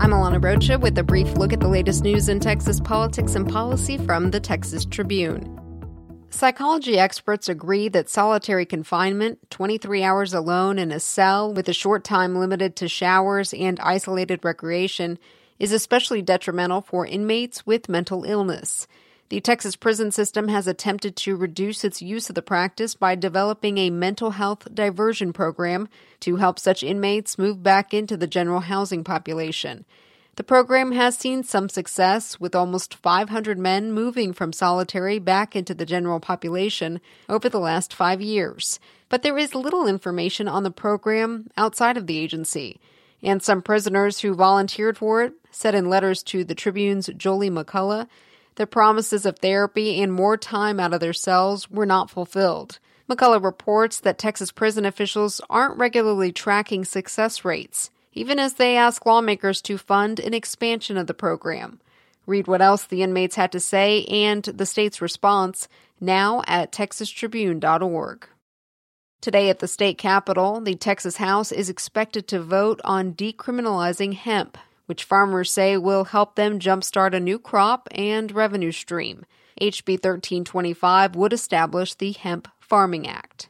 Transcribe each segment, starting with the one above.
I'm Alana Rocha with a brief look at the latest news in Texas politics and policy from the Texas Tribune. Psychology experts agree that solitary confinement, 23 hours alone in a cell with a short time limited to showers and isolated recreation, is especially detrimental for inmates with mental illness. The Texas prison system has attempted to reduce its use of the practice by developing a mental health diversion program to help such inmates move back into the general housing population. The program has seen some success, with almost 500 men moving from solitary back into the general population over the last five years. But there is little information on the program outside of the agency. And some prisoners who volunteered for it said in letters to the Tribune's Jolie McCullough the promises of therapy and more time out of their cells were not fulfilled. McCullough reports that Texas prison officials aren't regularly tracking success rates, even as they ask lawmakers to fund an expansion of the program. Read what else the inmates had to say and the state's response now at texastribune.org. Today at the state capitol, the Texas House is expected to vote on decriminalizing hemp which farmers say will help them jumpstart a new crop and revenue stream. HB 1325 would establish the Hemp Farming Act.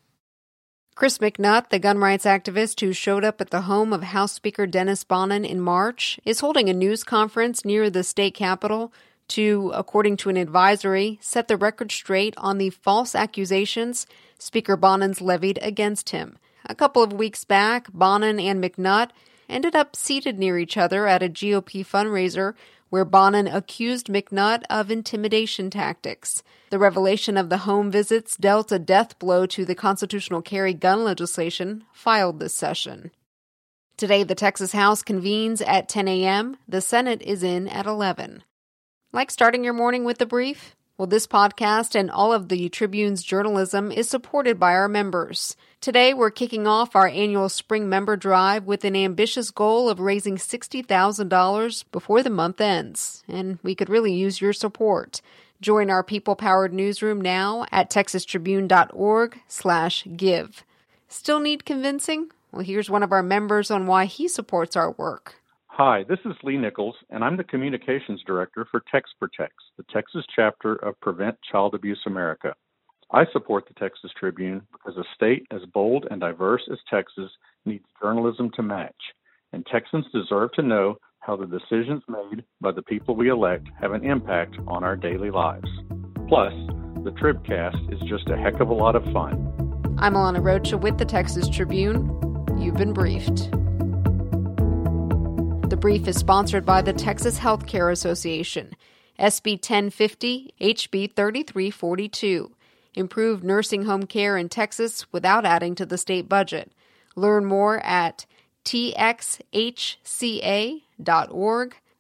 Chris McNutt, the gun rights activist who showed up at the home of House Speaker Dennis Bonnen in March, is holding a news conference near the state capitol to, according to an advisory, set the record straight on the false accusations Speaker Bonnen's levied against him. A couple of weeks back, Bonnen and McNutt ended up seated near each other at a GOP fundraiser where Bonnen accused McNutt of intimidation tactics. The revelation of the home visits dealt a death blow to the constitutional carry gun legislation filed this session. Today, the Texas House convenes at 10 a.m., the Senate is in at 11. Like starting your morning with a brief? Well, this podcast and all of the Tribune's journalism is supported by our members. Today, we're kicking off our annual spring member drive with an ambitious goal of raising $60,000 before the month ends, and we could really use your support. Join our people-powered newsroom now at texastribune.org/give. Still need convincing? Well, here's one of our members on why he supports our work. Hi, this is Lee Nichols, and I'm the Communications Director for Tex Protects, the Texas chapter of Prevent Child Abuse America. I support the Texas Tribune because a state as bold and diverse as Texas needs journalism to match, and Texans deserve to know how the decisions made by the people we elect have an impact on our daily lives. Plus, the Tribcast is just a heck of a lot of fun. I'm Alana Rocha with the Texas Tribune. You've been briefed. The brief is sponsored by the Texas Healthcare Association, SB 1050, HB 3342. Improve nursing home care in Texas without adding to the state budget. Learn more at txhca.org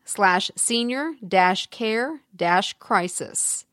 slash senior dash care dash crisis.